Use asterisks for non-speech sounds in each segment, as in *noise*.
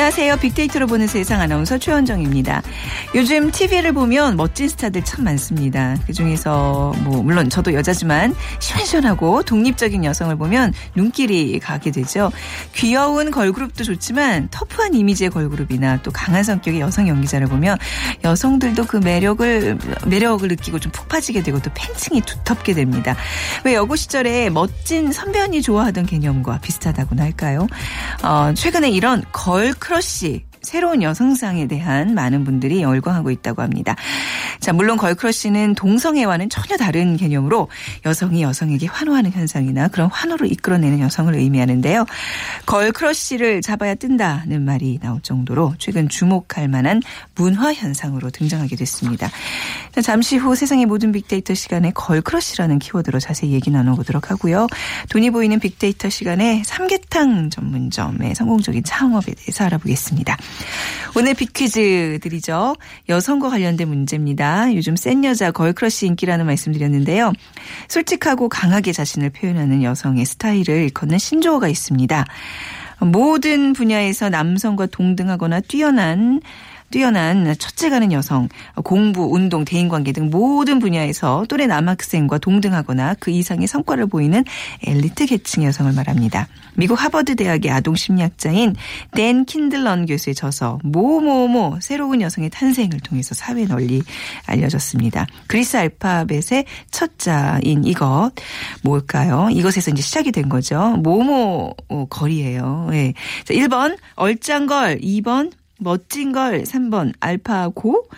안녕하세요. 빅데이터로 보는 세상 아나운서 최원정입니다. 요즘 TV를 보면 멋진 스타들 참 많습니다. 그 중에서 뭐 물론 저도 여자지만 시원시원하고 독립적인 여성을 보면 눈길이 가게 되죠. 귀여운 걸그룹도 좋지만 터프한 이미지의 걸그룹이나 또 강한 성격의 여성 연기자를 보면 여성들도 그 매력을 매력을 느끼고 좀 푹 빠지게 되고 또 팬층이 두텁게 됩니다. 왜 여고 시절에 멋진 선배언니 좋아하던 개념과 비슷하다고나 할까요? 어, 최근에 이런 걸크러쉬 새로운 여성상에 대한 많은 분들이 열광하고 있다고 합니다. 자, 물론 걸크러쉬는 동성애와는 전혀 다른 개념으로 여성이 여성에게 환호하는 현상이나 그런 환호를 이끌어내는 여성을 의미하는데요. 걸크러쉬를 잡아야 뜬다는 말이 나올 정도로 최근 주목할 만한 문화 현상으로 등장하게 됐습니다. 자, 잠시 후 세상의 모든 빅데이터 시간에 걸크러쉬라는 키워드로 자세히 얘기 나눠보도록 하고요. 돈이 보이는 빅데이터 시간에 삼계탕 전문점의 성공적인 창업에 대해서 알아보겠습니다. 오늘 빅퀴즈 드리죠. 여성과 관련된 문제입니다. 요즘 센 여자 걸크러쉬 인기라는 말씀드렸는데요. 솔직하고 강하게 자신을 표현하는 여성의 스타일을 일컫는 신조어가 있습니다. 모든 분야에서 남성과 동등하거나 뛰어난 뛰어난 첫째 가는 여성, 공부, 운동, 대인관계 등 모든 분야에서 또래 남학생과 동등하거나 그 이상의 성과를 보이는 엘리트 계층 여성을 말합니다. 미국 하버드 대학의 아동 심리학자인 댄 킨들런 교수의 저서 모모모 새로운 여성의 탄생을 통해서 사회에 널리 알려졌습니다. 그리스 알파벳의 첫 자인 이것 뭘까요? 이것에서 이제 시작이 된 거죠. 모모 거리예요. 네. 자, 1번 얼짱걸, 2번 멋진 걸 3번 알파고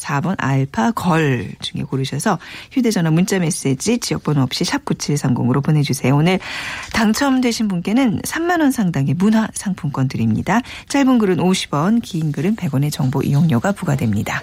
4번 알파 걸 중에 고르셔서 휴대전화 문자메시지 지역번호 없이 샵 9730으로 보내주세요. 오늘 당첨되신 분께는 3만 원 상당의 문화상품권 드립니다. 짧은 글은 50원 긴 글은 100원의 정보 이용료가 부과됩니다.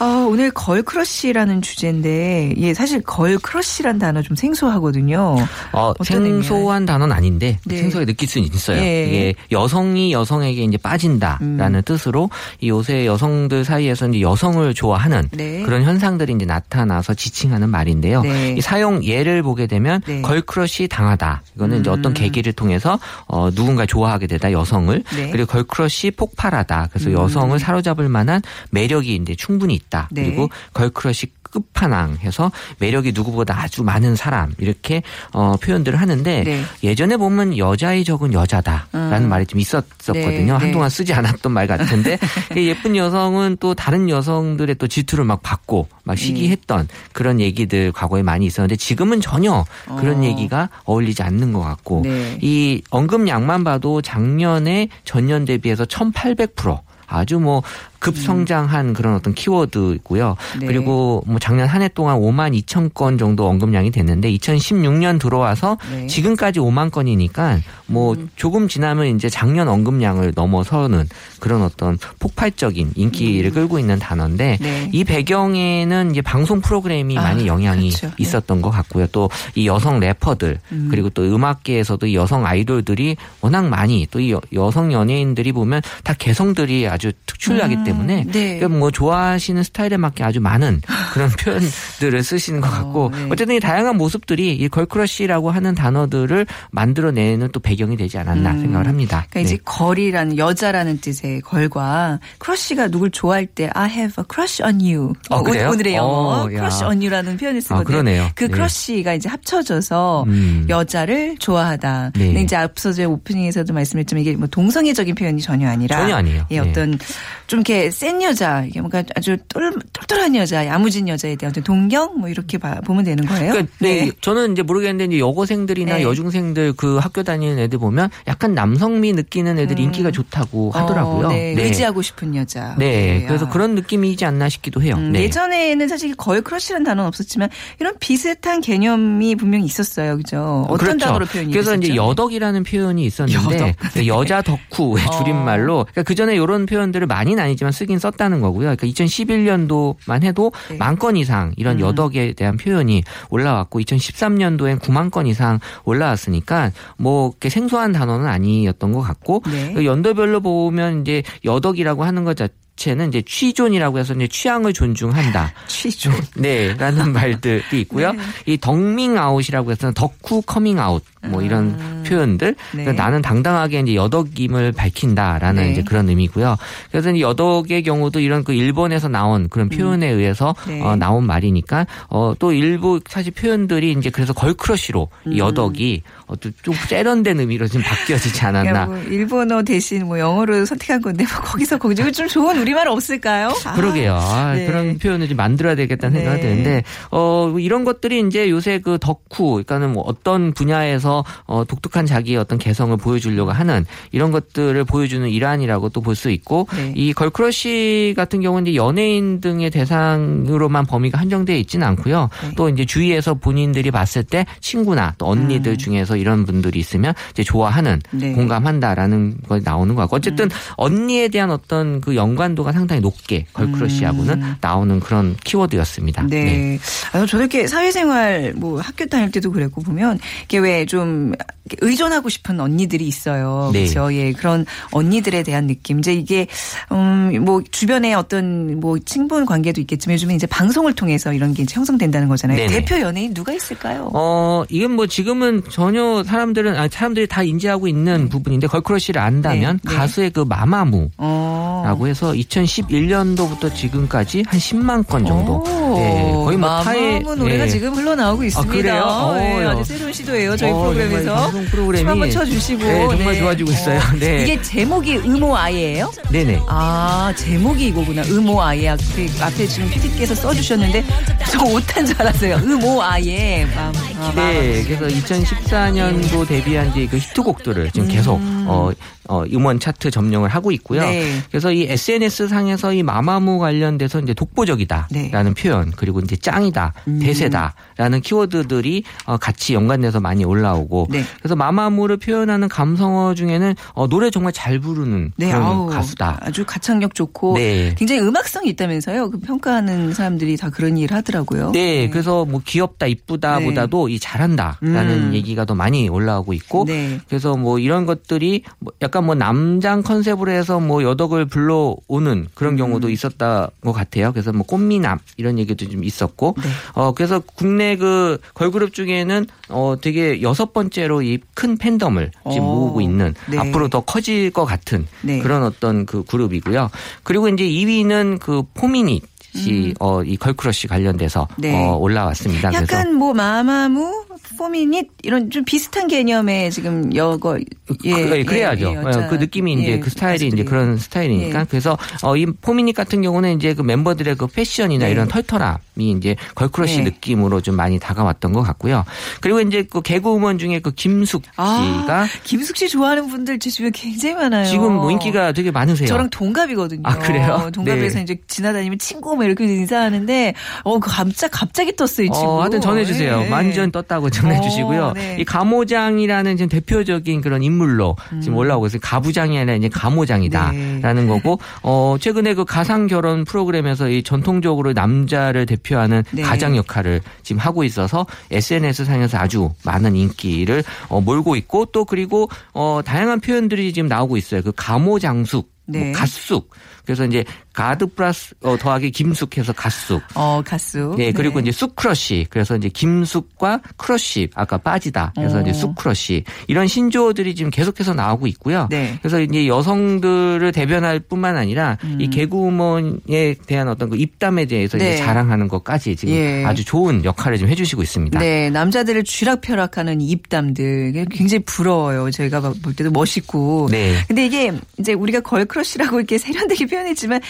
어, 오늘 걸 크러쉬라는 주제인데, 예, 사실 걸 크러쉬란 단어 좀 생소하거든요. 어, 생소한 단어는 아닌데 네. 생소하게 느낄 수는 있어요. 예. 이게 여성이 여성에게 이제 빠진다라는 음. 뜻으로 이 요새 여성들 사이에서 이제 여성을 좋아하는 네. 그런 현상들이 이제 나타나서 지칭하는 말인데요. 네. 이 사용 예를 보게 되면 네. 걸크러쉬 당하다. 이거는 이제 음. 어떤 계기를 통해서 어, 누군가 좋아하게 되다 여성을 네. 그리고 걸 크러쉬 폭발하다. 그래서 음. 여성을 사로잡을 만한 매력이 이제 충분히 있다. 네. 그리고 걸크러쉬 끝판왕 해서 매력이 누구보다 아주 많은 사람 이렇게 어, 표현들을 하는데 네. 예전에 보면 여자의 적은 여자다라는 음. 말이 좀 있었었거든요. 네, 네. 한동안 쓰지 않았던 말 같은데 *laughs* 이 예쁜 여성은 또 다른 여성들의 또 질투를 막 받고 막 시기했던 그런 얘기들 과거에 많이 있었는데 지금은 전혀 그런 어. 얘기가 어울리지 않는 것 같고 네. 이 언급량만 봐도 작년에 전년 대비해서 1,800% 아주 뭐 급성장한 그런 어떤 키워드고요. 네. 그리고 뭐 작년 한 해 동안 5만 2천 건 정도 언급량이 됐는데 2016년 들어와서 네. 음. 지금까지 5만 건이니까 뭐 조금 지나면 이제 작년 언급량을 넘어서는 그런 어떤 폭발적인 인기를 끌고 있는 단어인데 음. 네. 이 배경에는 이제 방송 프로그램이 아, 많이 영향이 그렇죠. 네. 있었던 것 같고요. 또 이 여성 래퍼들 음. 그리고 또 음악계에서도 이 여성 아이돌들이 워낙 많이 또 이 여성 연예인들이 보면 다 개성들이 아주 아주 특출나기 때문에 네. 그러니까 뭐 좋아하시는 스타일에 맞게 아주 많은 *laughs* 그런 표현들을 쓰시는 것 같고 어, 네. 어쨌든 이 다양한 모습들이 이 걸크러쉬라고 하는 단어들을 만들어내는 또 배경이 되지 않았나 생각을 합니다. 그러니까 이제 네. 걸이라는 여자라는 뜻의 걸과 크러쉬가 누굴 좋아할 때 I have a crush on you. 어, 오- 그래요? 오늘의 영어 어, 야. crush on you라는 표현을 쓰거든요. 아, 그러네요. 그 네. 크러쉬가 이제 합쳐져서 음. 여자를 좋아하다. 네. 근데 이제 앞서 제 오프닝에서도 말씀했지만 이게 뭐 동성애적인 표현이 전혀 아니라 전혀 아니에요. 예, 네. 어떤 좀 이렇게 센 여자, 이게 뭔가 아주 똘, 똘똘한 여자, 야무진 여자에 대한 동경 뭐 이렇게 봐, 보면 되는 거예요. 그러니까 네. 저는 이제 모르겠는데 이제 여고생들이나 네. 여중생들 그 학교 다니는 애들 보면 약간 남성미 느끼는 애들이 인기가 좋다고 하더라고요. 어, 네. 의지하고 싶은 여자. 네, 그래서 아. 그런 느낌이지 않나 싶기도 해요. 음, 네. 예전에는 사실 걸 크러쉬라는 단어는 없었지만 이런 비슷한 개념이 분명히 있었어요. 그죠? 어떤 그렇죠. 단어로 표현이 그래서 이제? 여덕이라는 표현이 있었는데 그 여자 덕후의 *laughs* 어. 줄임말로 그러니까 그 전에 이런 표현들을 많이는 아니지만 쓰긴 썼다는 거고요. 그러니까 2011년도만 해도 네. 만건 이상 이런 음. 여덕에 대한 표현이 올라왔고 2013년도엔 9만 건 이상 올라왔으니까 뭐 이렇게 생소한 단어는 아니었던 것 같고 네. 그 연도별로 보면 이제 여덕이라고 하는 것 자체 는 이제 취존이라고 해서 이제 취향을 존중한다. *laughs* 취존. 네, 라는 *laughs* 말들이 있고요. 네. 이 덕밍아웃이라고 해서 덕후 커밍아웃 뭐 이런 음. 표현들. 네. 나는 당당하게 이제 여덕임을 밝힌다라는 네. 이제 그런 의미고요. 그래서 이 여덕의 경우도 이런 그 일본에서 나온 그런 표현에 의해서 음. 네. 어, 나온 말이니까 어, 또 일부 사실 표현들이 이제 그래서 걸크러쉬로 이 여덕이 어떤 좀 세련된 의미로 좀 바뀌어지지 않았나. 그러니까 뭐 일본어 대신 뭐 영어로 선택한 건데 뭐 거기서 거기서 좀 좋은 우리 말 없을까요? 아, 그러게요. 아, 네. 그런 표현을 좀 만들어야 되겠다는 네. 생각이 드는데, 어, 이런 것들이 이제 요새 그 덕후, 그러니까는 뭐 어떤 분야에서 어, 독특한 자기의 어떤 개성을 보여주려고 하는 이런 것들을 보여주는 일환이라고 또 볼 수 있고, 네. 이 걸크러쉬 같은 경우는 이제 연예인 등의 대상으로만 범위가 한정되어 있지는 않고요. 네. 또 이제 주위에서 본인들이 봤을 때 친구나 또 언니들 중에서 이런 분들이 있으면 이제 좋아하는 음. 네. 공감한다라는 거 나오는 것 같고 어쨌든 언니에 대한 어떤 그 연관 도가 상당히 높게 걸크러쉬하고는 나오는 그런 키워드였습니다. 음. 네. 아, 저도 이렇게 사회생활 뭐 학교 다닐 때도 그랬고 보면 이게 왜 좀 의존하고 싶은 언니들이 있어요. 네. 그렇죠. 예. 그런 언니들에 대한 느낌. 이제 이게 음뭐 주변에 어떤 뭐 친분 관계도 있겠지만 요즘에 이제 방송을 통해서 이런 게 이제 형성된다는 거잖아요. 네네. 대표 연예인 누가 있을까요? 어, 이건 뭐 지금은 전혀 사람들은, 아, 사람들이 다 인지하고 있는 부분인데 걸크러쉬를 안다면 네, 네. 가수의 그 마마무. 어. 라고 해서 2011년도부터 지금까지 한 10만 건 정도. 오, 예, 거의 뭐 타의 노래가 예. 지금 흘러나오고 있습니다. 그래요? 어, 예, 야. 아주 새로운 시도예요. 저희 어, 프로그램에서. 프로그램이 춤 한번 쳐주시고. 네, 정말 좋아지고 있어요. 네. 이게 제목이 의모 아이예요? 네네. 아 제목이 이거구나. 의모 아이 앞에, 앞에 지금 PD께서 써주셨는데 저 오탄 줄 알았어요. 아이의 맘. 아, 네, 그래서 2014년도 데뷔한 뒤그 히트곡들을 지금 계속 어, 어, 음원 차트 점령을 하고 있고요. 네. 그래서 이 SNS 상에서 이 마마무 관련돼서 이제 독보적이다라는 네. 표현 그리고 이제 짱이다, 대세다라는 키워드들이 어, 같이 연관돼서 많이 올라오고 네. 그래서 마마무를 표현하는 감성어 중에는 어, 노래 정말 잘 부르는 네, 그런 아우, 가수다. 아주 가창력 좋고 네. 굉장히 음악성이 있다면서요. 그 평가하는 사람들이 다 그런 일을 하더라고요. 네, 그래서 뭐 귀엽다, 이쁘다보다도 이 잘한다라는 음. 얘기가 더 많이 올라오고 있고, 네. 그래서 뭐 이런 것들이 뭐 약간 뭐 남장 컨셉으로 해서 뭐 여덕을 불러오는 음. 그런 경우도 있었다 것 같아요. 그래서 뭐 꽃미남 이런 얘기도 좀 있었고, 네. 어 그래서 국내 그 걸그룹 중에는 어 되게 여섯 번째로 이 큰 팬덤을 지금 어. 모으고 있는 네. 앞으로 더 커질 것 같은 네. 그런 어떤 그 그룹이고요. 그리고 이제 2위는 그 포미닛. 이, 어, 이 걸크러쉬 관련돼서 음. 네. 어, 올라왔습니다. 그래서 약간 뭐 마마무, 포미닛 이런 좀 비슷한 개념의 지금 여걸 예, 그, 예, 그래야죠. 예, 어, 그 느낌이 이제 예, 그 스타일이 이제. 그런 스타일이니까 예. 그래서 어, 이 포미닛 같은 경우는 이제 그 멤버들의 그 패션이나 네. 이런 털털함이 이제 걸크러쉬 네. 느낌으로 좀 많이 다가왔던 것 같고요. 그리고 이제 그 개그우먼 중에 그 김숙 씨가 아, 김숙 씨 좋아하는 분들 제 주변에 굉장히 많아요. 지금 뭐 인기가 되게 많으세요. 저랑 동갑이거든요. 아, 그래요? 동갑에서 네. 이제 지나다니면 친구 뭐 이렇게 인사하는데 어, 그 갑자기 갑자기 떴어요, 이 친구. 어, 하여튼 전해주세요. 예. 완전 떴다고 전해주시고요. 어, 네. 이 가모장이라는 지금 대표적인 그런 인물로 지금 올라오고 있어요. 가부장이 아니라 이제 가모장이다라는 네. 거고, 어, 최근에 그 가상 결혼 프로그램에서 이 전통적으로 남자를 대표하는 네. 가장 역할을 지금 하고 있어서 SNS 상에서 아주 많은 인기를 어, 몰고 있고 또 그리고 어, 다양한 표현들이 지금 나오고 있어요. 그 가모장숙. 네. 뭐 갓숙. 그래서 이제 God 플러스 어, 더하기 김숙해서 갓숙. 어, 갓숙. 네, 그리고 이제 숙크러쉬. 그래서 이제 김숙과 크러쉬. 아까 빠지다. 그래서 어. 이제 숙크러쉬. 이런 신조어들이 지금 계속해서 나오고 있고요. 네. 그래서 이제 여성들을 대변할 뿐만 아니라 이 개그우먼에 대한 어떤 그 입담에 대해서 음. 네. 이제 자랑하는 것까지 지금 예. 아주 좋은 역할을 좀 해주시고 있습니다. 네, 남자들을 쥐락펴락하는 이 입담들 굉장히 부러워요. 저희가 볼 때도 멋있고. 네. 근데 이게 이제 우리가 걸크러쉬라고 이렇게 세련되게 표현했지만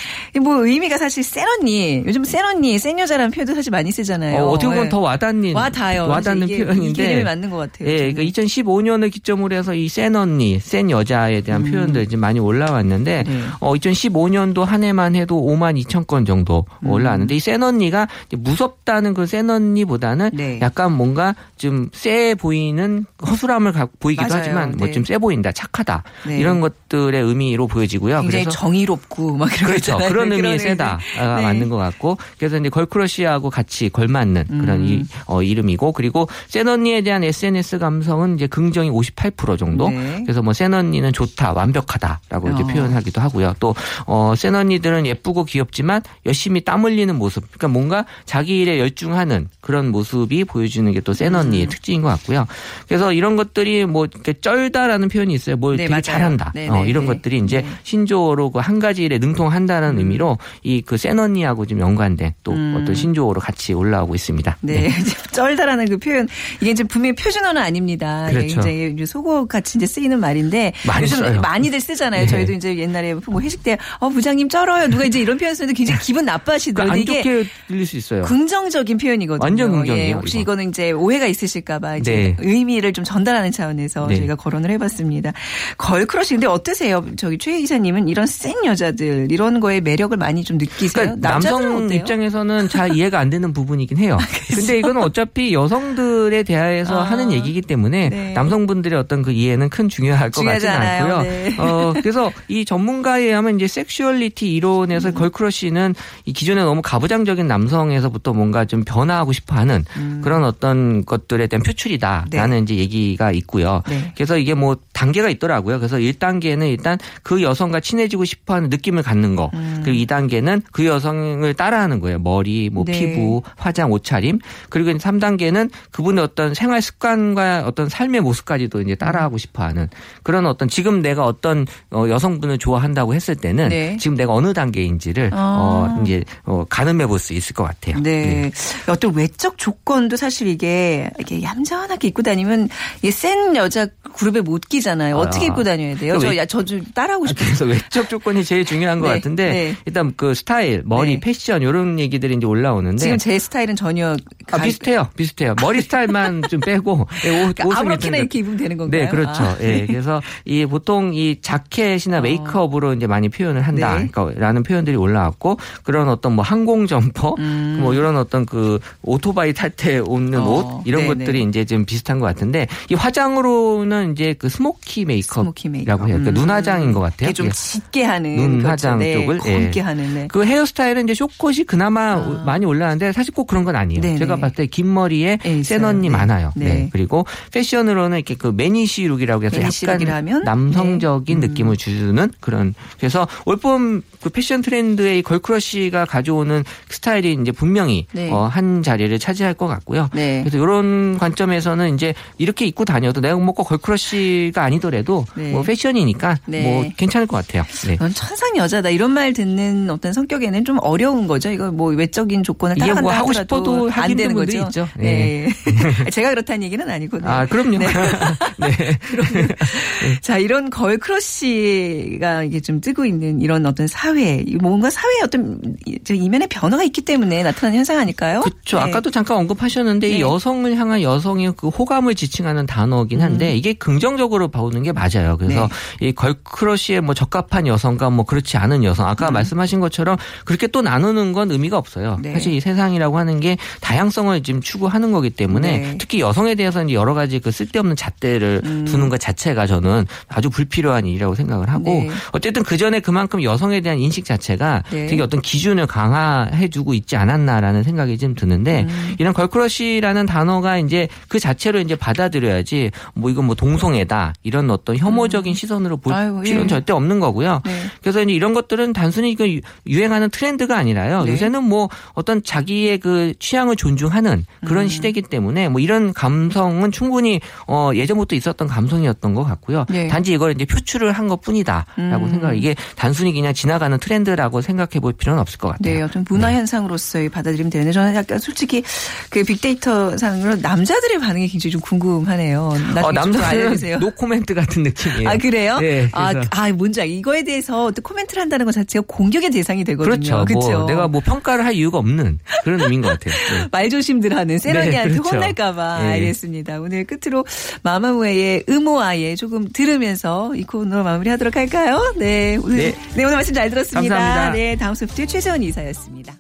뭐 의미가 사실 센 언니, 요즘 센 언니, 센 여자라는 표현도 사실 많이 쓰잖아요. 어, 떻게 보면 네. 더 와닿는 와닿아요. 와닿는 이게 표현인데 이 개념이 맞는 것 같아요. 예. 그러니까 2015년을 기점으로 해서 이 센 언니, 센 여자에 대한 표현들 이제 많이 올라왔는데 음. 네. 어 2015년도 한 해만 해도 5만 2천 건 정도 음. 올라왔는데 이 센 언니가 무섭다는 그 센 언니보다는 네. 약간 뭔가 좀 세 보이는 허술함을 보이기도 맞아요. 하지만 뭐 네. 좀세 보인다, 착하다 네. 이런 것들의 의미로 보여지고요. 굉장히 그래서 정의롭고 막 이런 그렇죠. 거잖아요. 그런 의미의 의미. 세다 아, 네. 맞는 것 같고 그래서 이제 걸크러쉬하고 같이 걸맞는 그런 음. 이, 어, 이름이고 그리고 센 언니에 대한 SNS 감성은 이제 긍정이 58% 정도. 네. 그래서 뭐 센 언니는 좋다, 완벽하다라고 이렇게 어. 표현하기도 하고요. 또 어, 센 언니들은 예쁘고 귀엽지만 열심히 땀 흘리는 모습. 그러니까 뭔가 자기 일에 열중하는 그런 모습이 보여주는 게 또 센 언니의 음. 특징인 것 같고요. 그래서 이런 것들이 뭐 이렇게 쩔다라는 표현이 있어요. 뭘 네, 되게 맞아요. 잘한다. 네, 어, 네, 이런 네. 것들이 이제 네. 신조어로 그 한 가지 일에 능통한다는 의미로 이 그 센 언니하고 좀 연관된 또 음. 어떤 신조어로 같이 올라오고 있습니다. 네. *laughs* 쩔다라는 그 표현 이게 이제 분명히 표준어는 아닙니다. 그렇죠. 이제 속어 같이 이제 쓰이는 말인데 많이 요즘 써요. 많이들 쓰잖아요. 네. 저희도 이제 옛날에 뭐 회식 때 어 부장님 쩔어요. 누가 이제 이런 표현 쓰는데 굉장히 기분 나빠하시더라고요. 안 이게 좋게 들릴 수 있어요. 긍정적인 표현이거든요. 완전 긍정이에요, 예, 혹시 이거. 이거는 이제 오해가 있으실까봐 이제 네. 의미를 좀 전달하는 차원에서 네. 저희가 거론을 해봤습니다. 걸크러쉬 근데 어떠세요? 저기 최 이사님은 이런 센 여자들 이런 거에 매력을 많이 좀 느끼세요? 그러니까 남성 어때요? 입장에서는 잘 이해가 안 되는 부분이긴 해요. *laughs* 근데 이거는 어차피 여성들에 대해서 아. 하는 얘기이기 때문에 네. 남성분들의 어떤 그 이해는 큰 중요할 것 같지는. 않고요. 네. 어, 그래서 이 전문가에 의하면 이제 섹슈얼리티 이론에서 음. 걸크러쉬는 이 기존에 너무 가부장적인 남성에서부터 뭔가 좀 변화하고 싶어 하는 음. 그런 어떤 것들에 대한 표출이다라는 이제 얘기가 있고요. 네. 그래서 이게 뭐 단계가 있더라고요. 그래서 1단계는 일단 그 여성과 친해지고 싶어 하는 느낌을 갖는 거. 음. 그리고 2단계는 그 여성을 따라하는 거예요. 머리, 뭐 네. 피부, 화장, 옷차림. 그리고 3단계는 그분의 어떤 생활 습관과 어떤 삶의 모습까지도 이제 따라하고 싶어 하는 그런 어떤 지금 내가 어떤 어, 여성분을 좋아한다고 했을 때는 네. 지금 내가 어느 단계인지를 아. 어, 이제 어, 가늠해 볼 수 있을 것 같아요. 네. 어떤 외적 조건도 사실 이게 이렇게 얌전하게 입고 다니면 센 여자 그룹에 못 끼잖아요. 어떻게 아. 입고 다녀야 돼요? 그 저, 외- 야, 저좀 따라하고 싶어요. 그래서 외적 조건이 제일 중요한 것 네, 같은데 네. 일단 그 스타일, 머리, 네. 패션 이런 얘기들이 이제 올라오는데 지금 제 스타일은 전혀 아, 가- 비슷해요. 비슷해요. 머리 스타일만 *laughs* 좀 빼고 예, 옷, 그러니까 아무렇게나. 이렇게 입으면 되는 건가요? 네, 그렇죠. 아, 예, 그래서 이 보통 이 자켓이나 메이크업으로 이제 많이 표현을 한다. 어. 네. 그러니까 라는 표현들이 올라왔고 그런 어떤 뭐 항공 점퍼, 뭐 이런 어떤 그 오토바이 탈때 음. 어, 옷 이런 네네. 것들이 이제 좀 비슷한 것 같은데 이 화장으로는 이제 그 스모키 스모키 메이크업이라고 메이크업. 해요. 그러니까 음. 눈화장인 것 같아요. 좀 예. 짙게 하는 눈 그렇죠. 화장 네, 쪽을, 검게 예. 하는 네. 그 헤어스타일은 이제 숏컷이 그나마 아. 많이 올라왔는데 사실 꼭 그런 건 아니에요. 네네. 제가 봤을 때 긴 머리에 예, 있어요. 센 언니 네. 많아요. 네. 네. 그리고 패션으로는 이렇게 그 매니시 룩이라고 해서 매니시 약간? 남성적인 네. 음. 느낌을 주는 그런 그래서 올봄 그 패션 트렌드의 이 걸크러쉬가 가져오는 스타일이 이제 분명히 네. 어, 한 자리를 차지할 것 같고요. 네. 그래서 이런 관점에서는 이제 이렇게 입고 다녀도 내가 뭐 꼭 걸크러쉬가 아니더라도 네. 뭐 패션이니까 네. 뭐 괜찮을 것 같아요. 네. 넌 천상 여자다 이런 말 듣는 어떤 성격에는 좀 어려운 거죠. 이거 뭐 외적인 조건을 이게 따라간다 뭐 하고 싶어도 안 되는 거죠. 있죠. 네. *laughs* 제가 그렇다는 얘기는 아니고. 네. 아, 그럼요. 네. *laughs* 자, 이런 걸 크러쉬가 이게 좀 뜨고 있는 이런 어떤 사회, 뭔가 사회에 어떤 저 이면의 변화가 있기 때문에 나타나는 현상 아닐까요? 그렇죠. 네. 아까도 잠깐 언급하셨는데 네. 이 여성을 향한 여성의 그 호감을 지칭하는 단어긴 한데 이게 긍정적으로 보는 게 맞아요. 그래서 음. 네. 이 걸크러쉬에 뭐 적합한 여성과 뭐 그렇지 않은 여성 아까 말씀하신 것처럼 그렇게 또 나누는 건 의미가 없어요. 네. 사실 이 세상이라고 하는 게 다양성을 지금 추구하는 거기 때문에 네. 특히 여성에 대해서는 여러 가지 그 쓸데없는 잣대를 음. 두는 것 자체가 저는 아주 불필요한 일이라고 생각을 하고 네. 어쨌든 그 전에 그만큼 여성에 대한 인식 자체가 네. 되게 어떤 기준을 강화해주고 있지 않았나라는 생각이 좀 드는데 음. 이런 걸크러쉬라는 단어가 이제 그 자체로 이제 받아들여야지 뭐 이건 뭐 동성애다 이런 어떤 혐오적인 시선으로 볼 음. 아이고, 필요는 예. 절대 없는 거고요. 네. 그래서 이제 이런 것들은 단순히 유- 유행하는 트렌드가 아니라요. 네. 요새는 뭐 어떤 자기의 그 취향을 존중하는 그런 음. 시대이기 때문에 뭐 이런 감성은 충분히 어 예전부터 있었던 감성이었던 것 같고요. 네. 단지 이걸 이제 표출을 한 것뿐이다라고 음. 생각. 이게 단순히 그냥 지나가는 트렌드라고 생각해 볼 필요는 없을 것 같아요. 네, 어떤 문화 현상으로서의 받아들이면 되는데 저는 약간 솔직히 그 빅데이터 상으로 남자들의 반응이 굉장히 좀 궁금하네요. 어. 남자들은 노 코멘트 같은 느낌이에요. 아 그래요? 네, 아, 그래서. 아 뭔지 알- 이거에 대해서 또 코멘트를 한다는 것 자체가 공격의 대상이 되거든요. 그렇죠. 뭐 그렇죠? 내가 뭐 평가를 할 이유가 없는 그런 의미인 것 같아요. 네. *laughs* 말 조심들 하는 센 언니한테 그렇죠. 혼날까봐 네. 알겠습니다. 오늘 끝으로 마마무의 음오아예 조금 들으면서 이 코너 마무리하도록 할까요? 네, 오늘 네. 네. 오늘 말씀 잘 들었습니다. 감사합니다. 네, 다음 소프트 최세원 이사였습니다.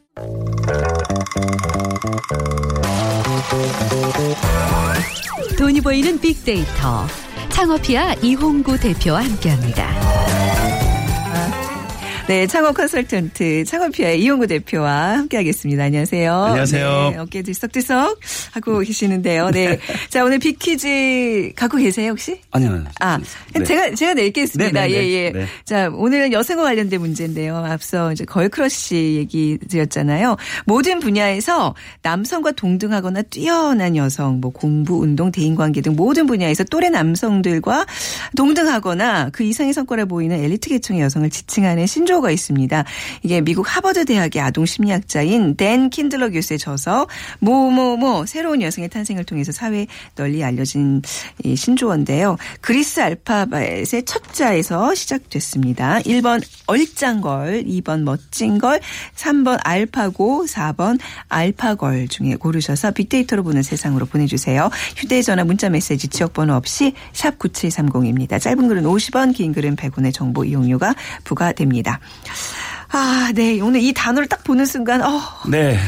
돈이 보이는 빅데이터. 창업피아 이홍구 대표와 함께합니다. 네, 창업 컨설턴트 창업피아의 이용구 대표와 함께하겠습니다. 안녕하세요. 안녕하세요. 네, 어깨 들썩들썩 하고 계시는데요. 네, 자 오늘 빅퀴즈 갖고 계세요 혹시? 아니요. 아, 네. 제가 제가 낼겠습니다. 네, 네, 예, 네. 예. 네. 자, 오늘은 여성과 관련된 문제인데요. 앞서 이제 걸크러쉬 얘기 드렸잖아요. 모든 분야에서 남성과 동등하거나 뛰어난 여성, 뭐 공부, 운동, 대인관계 등 모든 분야에서 또래 남성들과 동등하거나 그 이상의 성과를 보이는 엘리트 계층의 여성을 지칭하는 신조 어가 있습니다. 이게 미국 하버드 대학의 아동 심리학자인 댄 킨들러 교수의 저서 뭐뭐뭐 새로운 여성의 탄생을 통해서 사회에 널리 알려진 이 신조어인데요. 그리스 알파벳의 첫 자에서 시작됐습니다. 1번 얼짱걸, 2번 멋진걸, 3번 알파고, 4번 알파걸 중에 고르셔서 빅데이터로 보는 세상으로 보내주세요. 휴대전화 문자메시지 지역번호 없이 샵 9730입니다. 짧은 글은 50원, 긴 글은 100원의 정보 이용료가 부과됩니다. 아, 네. 오늘 이 단어를 딱 보는 순간, 어, 네.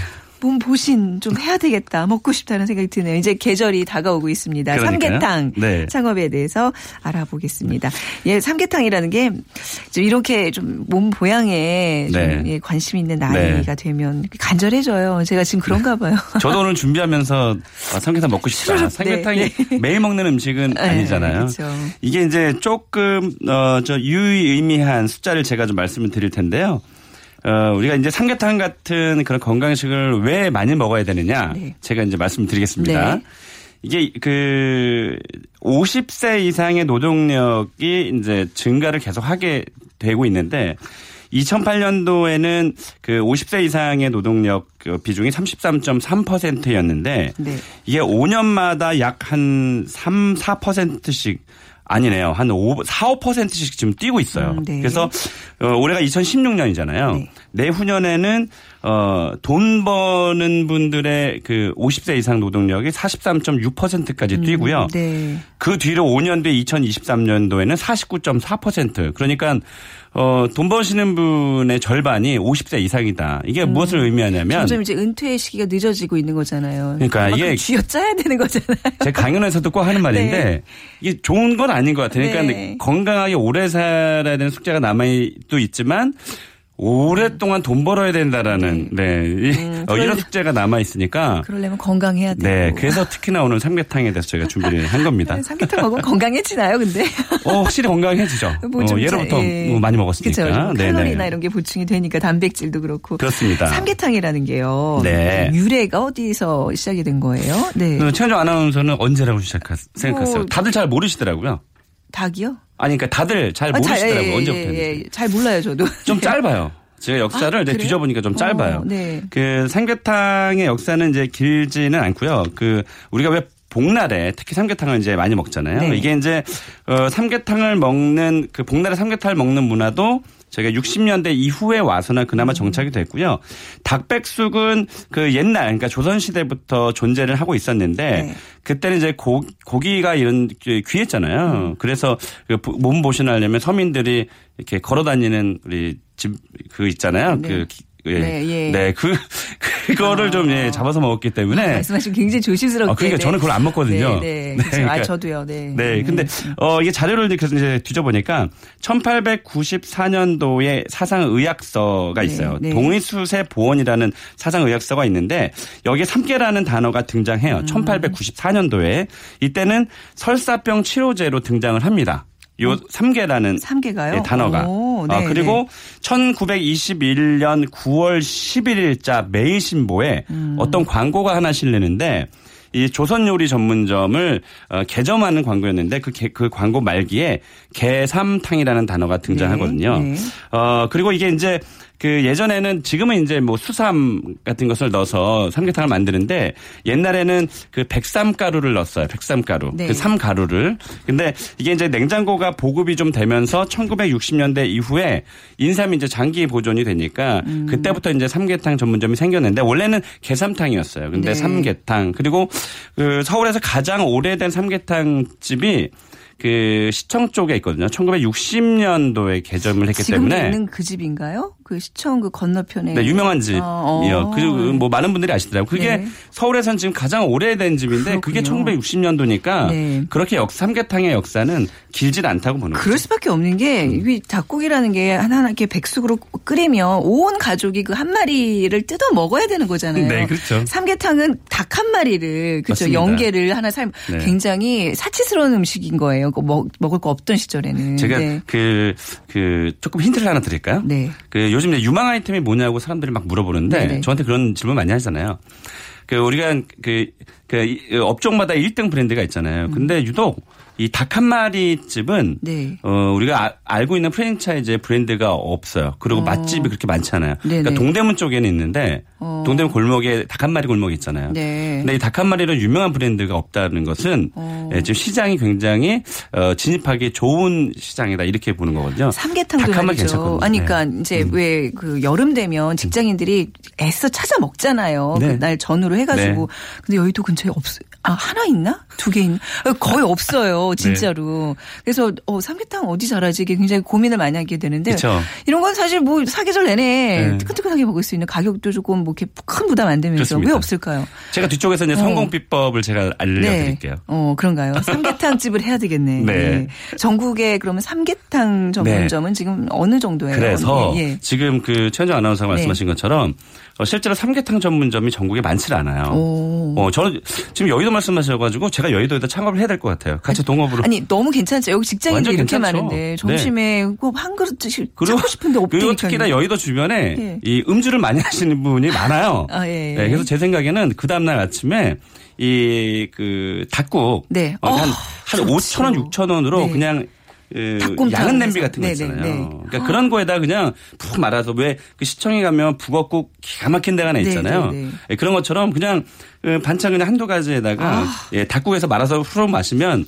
몸 보신 좀 해야 되겠다. 먹고 싶다는 생각이 드네요. 이제 계절이 다가오고 있습니다. 그러니까요. 삼계탕 네. 창업에 대해서 알아보겠습니다. 예, 삼계탕이라는 게 좀 이렇게 좀 몸 보양에 좀 네. 예, 관심 있는 나이가 되면 간절해져요. 제가 지금 그런가 봐요. *laughs* 저도 오늘 준비하면서 아, 삼계탕 먹고 싶다. 네, 삼계탕이 매일 먹는 음식은 네, 아니잖아요. 그렇죠. 이게 이제 조금 어, 저 유의미한 숫자를 제가 좀 말씀을 드릴 텐데요. 어, 우리가 이제 삼계탕 같은 그런 건강식을 왜 많이 먹어야 되느냐. 네. 제가 이제 말씀드리겠습니다. 네. 이게 그 50세 이상의 노동력이 이제 증가를 계속 하게 되고 있는데 2008년도에는 그 50세 이상의 노동력 그 비중이 33.3%였는데 네. 이게 5년마다 약 한 3, 4%씩 아니네요. 한 5, 4, 5%씩 지금 뛰고 있어요. 음, 네. 그래서 어, 올해가 2016년이잖아요. 네. 내후년에는 어, 돈 버는 분들의 그 50세 이상 노동력이 43.6%까지 뛰고요. 네. 그 뒤로 5년 뒤 2023년도에는 49.4% 그러니까 어, 돈 버시는 분의 절반이 50세 이상이다. 이게 무엇을 의미하냐면 음. 점점 이제 은퇴 시기가 늦어지고 있는 거잖아요. 그러니까 이게 쥐어짜야 되는 거잖아요. 제 강연에서도 꼭 하는 말인데 네. 이게 좋은 건 아닌 것 같아요. 그러니까 네. 건강하게 오래 살아야 되는 숙제가 남아도 있지만 오랫동안 돈 벌어야 된다라는 네, 이- 음, 어, 이런 숙제가 남아 있으니까 그러려면 건강해야 돼요. 네 그래서 특히나 오늘 삼계탕에 대해서 제가 준비를 한 겁니다. *laughs* 삼계탕 먹으면 건강해지나요, 근데? *laughs* 어, 확실히 건강해지죠. 뭐좀 어, 예로부터 자- 예. 뭐 많이 먹었으니까. 그렇죠. 칼로리나 이런 게 보충이 되니까 단백질도 그렇고. 그렇습니다. 삼계탕이라는 게요. 네. 유래가 어디서 시작이 된 거예요? 네. 그 최현정 아나운서는 언제라고 시작하, 생각했어요? 뭐- 다들 잘 모르시더라고요. 닭이요? 아니, 그러니까 다들 잘 아, 잘- 모르시더라고요. 예, 예, 언제부터 예. 예. 잘 몰라요, 저도. 좀 짧아요. 제가 역사를 아, 그래요? 뒤져보니까 좀 짧아요. 어, 네. 그 삼계탕의 역사는 이제 길지는 않고요. 그 우리가 왜 복날에 특히 삼계탕을 이제 많이 먹잖아요. 네. 이게 이제 어 삼계탕을 먹는 그 복날에 삼계탕을 먹는 문화도 저희가 60년대 이후에 와서나 그나마 정착이 됐고요. 닭백숙은 그 옛날 그러니까 조선 시대부터 존재를 하고 있었는데 네. 그때는 이제 고, 고기가 이런 게 귀했잖아요. 그래서 그 보- 몸 보신하려면 서민들이 이렇게 걸어 다니는 우리 집 그 있잖아요. 네. 그 기- 예. 네, 예. 네, 그 *laughs* 그거를 좀 예, 잡아서 먹었기 때문에 말씀하시면 굉장히 조심스럽게. 아, 그러니까 저는 그걸 안 먹거든요. 네, 네. 네, 그렇죠. 아, 그러니까- 저도요. 네. 네, 근데 어 이게 자료를 이제 뒤져보니까 1894년도에 사상의학서가 있어요. 네, 네. 동의수세 보원이라는 사상의학서가 있는데 여기에 삼계라는 단어가 등장해요. 음. 1894년도에 이때는 설사병 치료제로 등장을 합니다. 요 삼계라는 삼계가요? 예, 단어가. 오, 네, 아, 그리고 1921년 9월 11일자 매일신보에 음. 어떤 광고가 하나 실리는데 이 조선 요리 전문점을 어, 개점하는 광고였는데 그, 개- 그 광고 말기에 개삼탕이라는 단어가 등장하거든요. 네, 네. 어 그리고 이게 이제 그 예전에는 지금은 이제 뭐 수삼 같은 것을 넣어서 삼계탕을 만드는데 옛날에는 그 백삼 가루를 넣었어요. 백삼 가루. 네. 그 삼 가루를. 근데 이게 이제 냉장고가 보급이 좀 되면서 1960년대 이후에 인삼이 이제 장기 보존이 되니까 음. 그때부터 이제 삼계탕 전문점이 생겼는데 원래는 개삼탕이었어요. 근데 네. 삼계탕 그리고 그 서울에서 가장 오래된 삼계탕 집이 그 시청 쪽에 있거든요. 1960년도에 개점을 했기 지금 때문에 있는 그 집인가요? 그 시청 그 건너편에. 네, 유명한 집이요. 어, 어. 그리고 뭐 많은 분들이 아시더라고요. 그게 네. 서울에선 지금 가장 오래된 집인데 그게 그렇군요. 1960년도니까 네. 그렇게 역 삼계탕의 역사는 길질 않다고 보는 거죠. 그럴 수밖에 없는 게, 음. 이 닭고기라는 게 하나하나 이렇게 백숙으로 끓이면 온 가족이 그 한 마리를 뜯어 먹어야 되는 거잖아요. 네, 그렇죠. 삼계탕은 닭 한 마리를, 그죠. 맞습니다. 연계를 하나 삶, 네. 굉장히 사치스러운 음식인 거예요. 그거 먹, 먹을 거 없던 시절에는. 제가 네. 그, 그, 조금 힌트를 하나 드릴까요? 네. 그 요즘 유망 아이템이 뭐냐고 사람들이 막 물어보는데 네네. 저한테 그런 질문 많이 하잖아요. 그 우리가 그, 그 이- 업종마다 1등 브랜드가 있잖아요. 근데 유독 이 닭 한 마리 집은 네. 어, 우리가 아- 알고 있는 프랜차이즈의 브랜드가 없어요. 그리고 어. 맛집이 그렇게 많지 않아요. 네네. 그러니까 동대문 쪽에는 있는데 어. 동대문 골목에 닭 한 마리 골목이 있잖아요. 네. 근데 이 닭 한 마리로 유명한 브랜드가 없다는 것은 어. 예, 지금 시장이 굉장히 어, 진입하기 좋은 시장이다 이렇게 보는 거거든요. 삼계탕도 닭 한 마리 말이죠. 괜찮거든요. 아니, 그러니까 네. 음. 이제 왜그 여름 되면 직장인들이 애써 찾아 먹잖아요. 네. 그날 전후로 해가지고. 근데 여의도 근처에 없. 아 하나 있나? 두 개 있나? 거의 네. 없어요, 진짜로. 그래서 어 삼계탕 어디 잘하지? 이게 굉장히 고민을 많이 하게 되는데 그쵸. 이런 건 사실 뭐 사계절 내내 네. 뜨끈뜨끈하게 먹을 수 있는 가격도 조금 뭐 이렇게 큰 부담 안 되면서 그렇습니다. 왜 없을까요? 제가 뒤쪽에서 이제 성공 비법을 제가 알려드릴게요. 어, 그런가요? 삼계탕 집을 해야 되겠네. 네. 예. 전국에 그러면 삼계탕 전문점은 지금 어느 정도예요? 그래서 예, 예. 지금 그 최현정 아나운서가 네. 말씀하신 것처럼 어, 실제로 삼계탕 전문점이 전국에 많지 않아요. 오. 어, 저 지금 여의도 말씀하셔가지고 제가 여의도에다 창업을 해야 될 것 같아요. 같이 동업으로. 아니 너무 괜찮죠. 여기 직장인들 이렇게 괜찮죠. 많은데 점심에 꼭한 그릇씩 찾고 싶은데 그리고 없으니까. 특히나 여의도 주변에 예. 이 음주를 많이 *laughs* 하시는 분이 많아요. 아, 예, 예. 네, 그래서 제 생각에는 그 다음날 아침에 이 그 닭국 네. 어, 한, 어, 한 좋죠. 5천 원, 6천 원으로 네. 그냥 그 양은 냄비. 같은 거 네, 있잖아요. 네, 네. 그러니까 그런 거에다 그냥 푹 말아서 왜 그 시청에 가면 북어국 기가 막힌 데가 하나 네, 있잖아요. 네, 네. 예, 그런 것처럼 그냥 그 반찬 그냥 한두 가지에다가 아. 예, 닭국에서 말아서 후루룩 마시면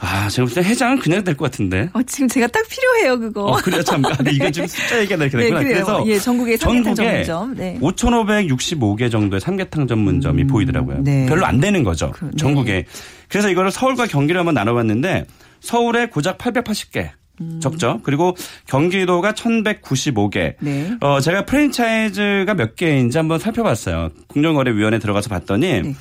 아, 제가 볼 때 해장은 그냥 될 것 같은데. 어, 지금 제가 딱 필요해요 그거. 어, 그래요, 참. 아, 근데 이게 지금 숫자 얘기가 이렇게 네, 됐구나. 그래요. 그래서 예, 전국에 삼계탕 전국에 전문점. 네. 5,565개 정도의 삼계탕 전문점이 보이더라고요. 네. 별로 안 되는 거죠. 그, 네. 전국에. 그래서 이거를 서울과 경기를 한번 나눠봤는데 서울에 고작 880개. 음. 적죠. 그리고 경기도가 1,195개. 네. 어, 제가 프랜차이즈가 몇 개인지 한번 살펴봤어요. 공정거래위원회 들어가서 봤더니 네.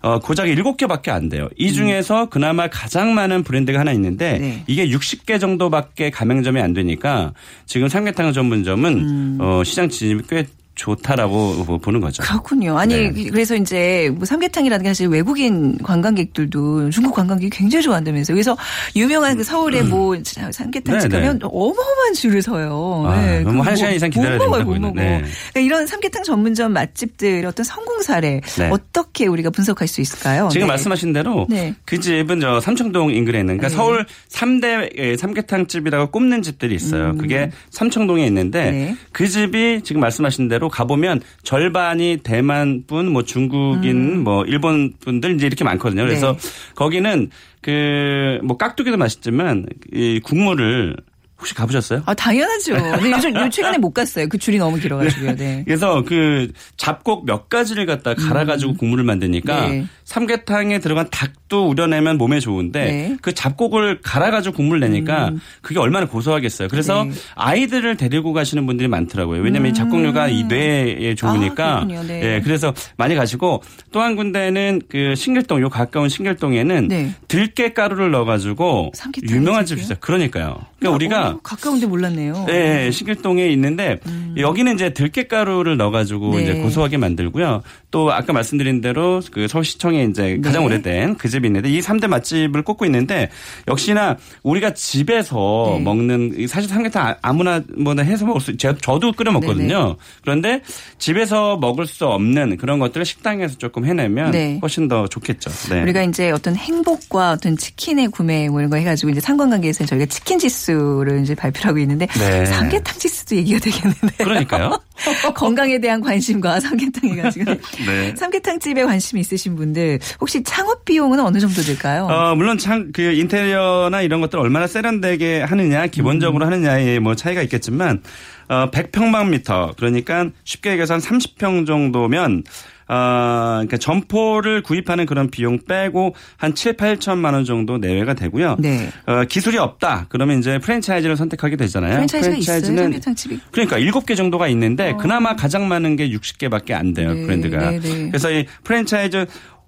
어, 고작 7개밖에 안 돼요. 이 중에서 그나마 가장 많은 브랜드가 하나 있는데 네. 이게 60개 정도밖에 가맹점이 안 되니까 지금 삼계탕 전문점은 음. 어, 시장 진입이 꽤 좋다라고 보는 거죠. 그렇군요. 아니 네. 그래서 이제 뭐 삼계탕이라는 게 사실 외국인 관광객들도 중국 관광객이 굉장히 좋아한다면서요. 그래서 유명한 그 서울에 뭐 삼계탕 집 네, 가면 어마어마한 줄을 서요. 아, 네. 그럼 한 시간 이상 못 기다려야 먹어요, 된다고 못 했는데. 먹어. 네. 그러니까 이런 삼계탕 전문점 맛집들의 어떤 성공 사례 네. 어떻게 우리가 분석할 수 있을까요? 지금 네. 말씀하신 대로 네. 그 집은 저 삼청동 인근에 있는 그러니까 네. 서울 3대 삼계탕 집이라고 꼽는 집들이 있어요. 그게 삼청동에 있는데 음. 네. 그 집이 지금 말씀하신 대로 가보면 절반이 대만 분, 뭐 중국인, 뭐 일본 분들 이제 이렇게 많거든요. 그래서 음. 네. 거기는 그 뭐 깍두기도 맛있지만 이 국물을 혹시 가보셨어요? 아, 당연하죠. 근데 요즘, 요 최근에 못 갔어요. 그 줄이 너무 길어가지고요. 네. 그래서 그 잡곡 몇 가지를 갖다 갈아가지고 국물을 만드니까 음. 네. 삼계탕에 들어간 닭도 우려내면 몸에 좋은데 네. 음. 그 잡곡을 갈아가지고 국물 내니까 그게 얼마나 고소하겠어요. 그래서 네. 아이들을 데리고 가시는 분들이 많더라고요. 왜냐하면 이 잡곡류가 이 뇌에 좋으니까. 음. 아. 네. 예, 그래서 많이 가시고 또 한 군데는 그 신길동 요 가까운 신길동에는 네. 들깨 가루를 넣어가지고 유명한? 집이 있어요. 그러니까요. 그러니까 우리가 어, 가까운데 몰랐네요. 네, 신길동에 있는데 여기는 이제 들깨가루를 넣어가지고 음. 네. 이제 고소하게 만들고요. 또 아까 말씀드린 대로 그 서울시청에 이제 가장 네. 오래된 그 집이 있는데 이 3대 맛집을 꼽고 있는데 역시나 우리가 집에서 네. 먹는 이 사실 삼계탕 아무나 뭐나 해서 먹을 수 제- 저도 끓여 먹거든요. 그런데 집에서 먹을 수 없는 그런 것들을 식당에서 조금 해내면 네. 훨씬 더 좋겠죠. 네. 우리가 이제 어떤 행복과 어떤 치킨의 구매 뭐 이런 거 해가지고 이제 상관관계에서 저희가 치킨 지수를 이제 발표하고 있는데 네. 삼계탕 지수도 얘기가 되겠는데 그러니까요. *laughs* 건강에 대한 관심과 삼계탕 해가지고 *laughs* 네. 삼계탕 집에 관심 있으신 분들 혹시 창업 비용은 어느 정도 들까요? 어, 물론 참그 인테리어나 이런 것들 얼마나 세련되게 하느냐, 기본적으로 하느냐에 뭐 차이가 있겠지만 어, 100평방미터 그러니까 쉽게 얘기해서 한 30평 정도면 어, 그러니까 점포를 구입하는 그런 비용 빼고 한 7, 8천만 원 정도 내외가 되고요. 네. 어, 기술이 없다. 그러면 이제 프랜차이즈를 선택하게 되잖아요. 프랜차이즈가 있어요 삼계탕 집이. 그러니까 7개 정도가 있는데 그나마 가장 많은 게 60개밖에 안 돼요. 네, 브랜드가. 네, 네. 그래서 이 프랜차이즈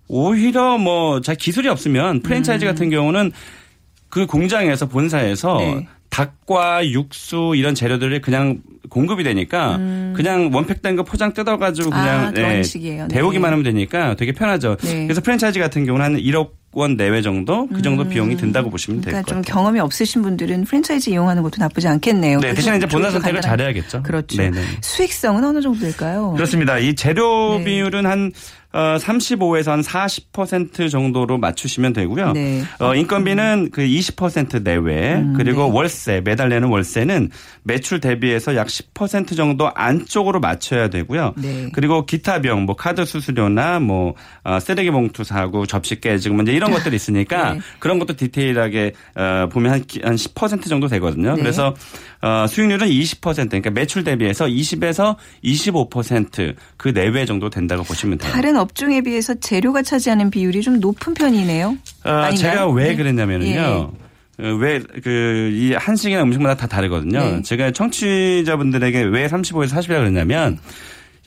오히려 뭐 자 기술이 없으면 프랜차이즈 같은 경우는 그 공장에서 본사에서 네. 닭과 육수 이런 재료들이 그냥 공급이 되니까 그냥 원팩된 거 포장 뜯어가지고 음. 아, 그냥 그런 예. 네. 데우기만 하면 되니까 되게 편하죠. 네. 그래서 프랜차이즈 같은 경우는 한 1억 원 내외 정도 그 정도 비용이 든다고 보시면 될 그러니까 것좀 같아요. 경험이 없으신 분들은 프랜차이즈 이용하는 것도 나쁘지 않겠네요. 네, 대신에 이제 본사 선택을 잘해야겠죠. 그렇죠. 네네. 수익성은 어느 정도 될까요? 그렇습니다. 이 재료 네. 비율은 한 어, 35에서 한 40% 정도로 맞추시면 되고요. 네. 어, 인건비는 그 20% 내외 음, 그리고 네. 월세 매달 내는 월세는 매출 대비해서 약 10% 정도 안쪽으로 맞춰야 되고요. 네. 그리고 기타 비용 뭐 카드 수수료나 뭐 어, 쓰레기 봉투 사고 접시 깨지고 뭐 이제 이런 *laughs* 것들이 있으니까 네. 그런 것도 디테일하게 어, 보면 한, 기- 한10% 정도 되거든요. 네. 그래서 어, 수익률은 20% 그러니까 매출 대비해서 20에서 25%그 내외 정도 된다고 보시면 돼요. 다른 업종에 비해서 재료가 차지하는 비율이 좀 높은 편이네요. 어? 제가 왜 네. 그랬냐면요. 예. 왜그이 한식이나 음식마다 다 다르거든요. 네. 제가 청취자분들에게 왜 35에서 40이라 그랬냐면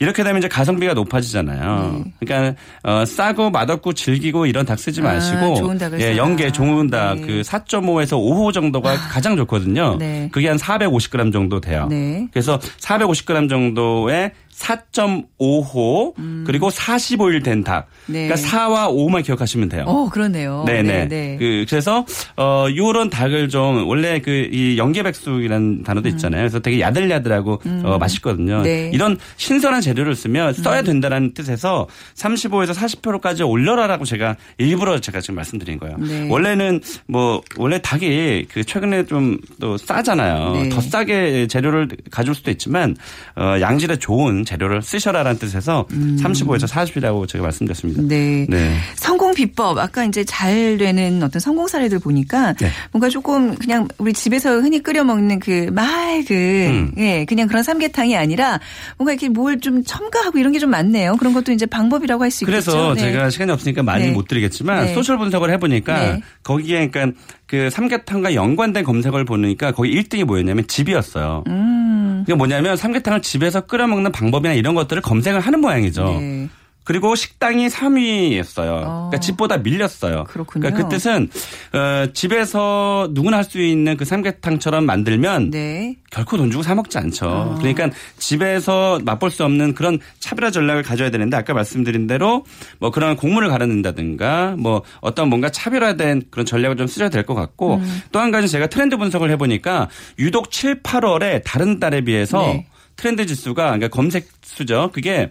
이렇게 되면 이제 가성비가 높아지잖아요. 그러니까 어, 싸고 맛없고 질기고 이런 닭 쓰지 네. 아, 마시고 좋은 닭을 예. 연계 좋은 닭 네. 아. 그 4.5에서 5호 정도가 가장 좋거든요. 네. 그게 한 450g 정도 돼요. 네. 그래서 450g 정도의 4.5호 그리고 45일 된 닭. 음. 네. 그러니까 4와 5만 기억하시면 돼요. 어, 그러네요. 네네. 네. 그 그래서 어 요런 닭을 좀 원래 그 이 연계백숙이라는 단어도 있잖아요. 그래서 되게 야들야들하고 어 맛있거든요. 음. 네. 음. 이런 신선한 재료를 쓰면 써야 된다라는 뜻에서 35에서 40%까지 올려라라고 제가 일부러 제가 지금 말씀드린 거예요. 네. 원래는 뭐 원래 닭이 그 최근에 좀 또 싸잖아요. 네. 더 싸게 재료를 가져올 수도 있지만 어 양질의 좋은 재료를 쓰셔라라는 뜻에서 35에서 40이라고 제가 말씀드렸습니다. 음. 네. 네. 성공 비법 아까 이제 잘 되는 어떤 성공 사례들 보니까 네. 뭔가 조금 그냥 우리 집에서 흔히 끓여 먹는 그 맑은 음. 예 그냥 그런 삼계탕이 아니라 뭔가 이렇게 뭘 좀 첨가하고 이런 게 좀 많네요. 그런 것도 이제 방법이라고 할 수 있겠죠. 그래서 네. 제가 시간이 없으니까 많이 네. 못 드리겠지만 네. 소셜 분석을 해 보니까 네. 거기에 그러니까 그 삼계탕과 연관된 검색어를 보니까 거기 1등이 뭐였냐면 집이었어요. 음. 그게 뭐냐면 삼계탕을 집에서 끓여 먹는 방법이나 이런 것들을 검색을 하는 모양이죠. 네. 그리고 식당이 3위였어요. 어. 그러니까 집보다 밀렸어요. 그렇군요. 그러니까 그 뜻은 어, 집에서 누구나 할 수 있는 그 삼계탕처럼 만들면 네. 결코 돈 주고 사 먹지 않죠. 아. 그러니까 집에서 맛볼 수 없는 그런 차별화 전략을 가져야 되는데 아까 말씀드린 대로 뭐 그런 곡물을 갈아낸다든가 뭐 어떤 뭔가 차별화된 그런 전략을 좀 쓰셔야 될 것 같고 음. 또한 가지 제가 트렌드 분석을 해보니까 유독 7, 8월에 다른 달에 비해서 네. 트렌드 지수가 그러니까 검색 수죠. 그게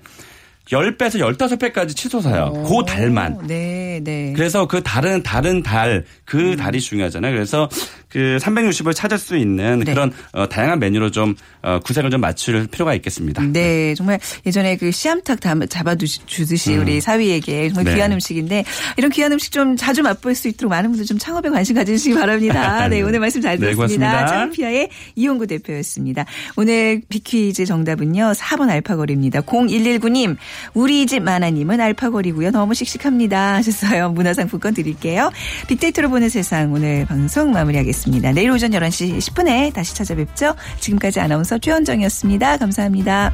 10배에서 15배까지 치솟아요. 그 달만. 네, 네. 그래서 그 다른 다른 달 그 달이 중요하잖아요. 그래서 그 360을 찾을 수 있는 네. 그런 어, 다양한 메뉴로 좀 어, 구색을 좀 맞출 필요가 있겠습니다. 네, 정말 예전에 그 씨암탉 담- 잡아주듯이 우리 사위에게 정말 네. 귀한 음식인데 이런 귀한 음식 좀 자주 맛볼 수 있도록 많은 분들 좀 창업에 관심 가지시기 바랍니다. *laughs* 네, 오늘 말씀 잘 네, 들었습니다. 고맙습니다. 창피아의 이용구 대표였습니다. 오늘 비퀴즈 정답은요. 4번 알파고리입니다. 0119님, 우리 집 마나님은 알파고리고요. 너무 씩씩합니다 하셨어요. 문화상품권 드릴게요. 빅데이터로 보는 세상 오늘 방송 마무리하겠습니다. 내일 오전 11시 10분에 다시 찾아뵙죠. 지금까지 아나운서 최현정이었습니다. 감사합니다.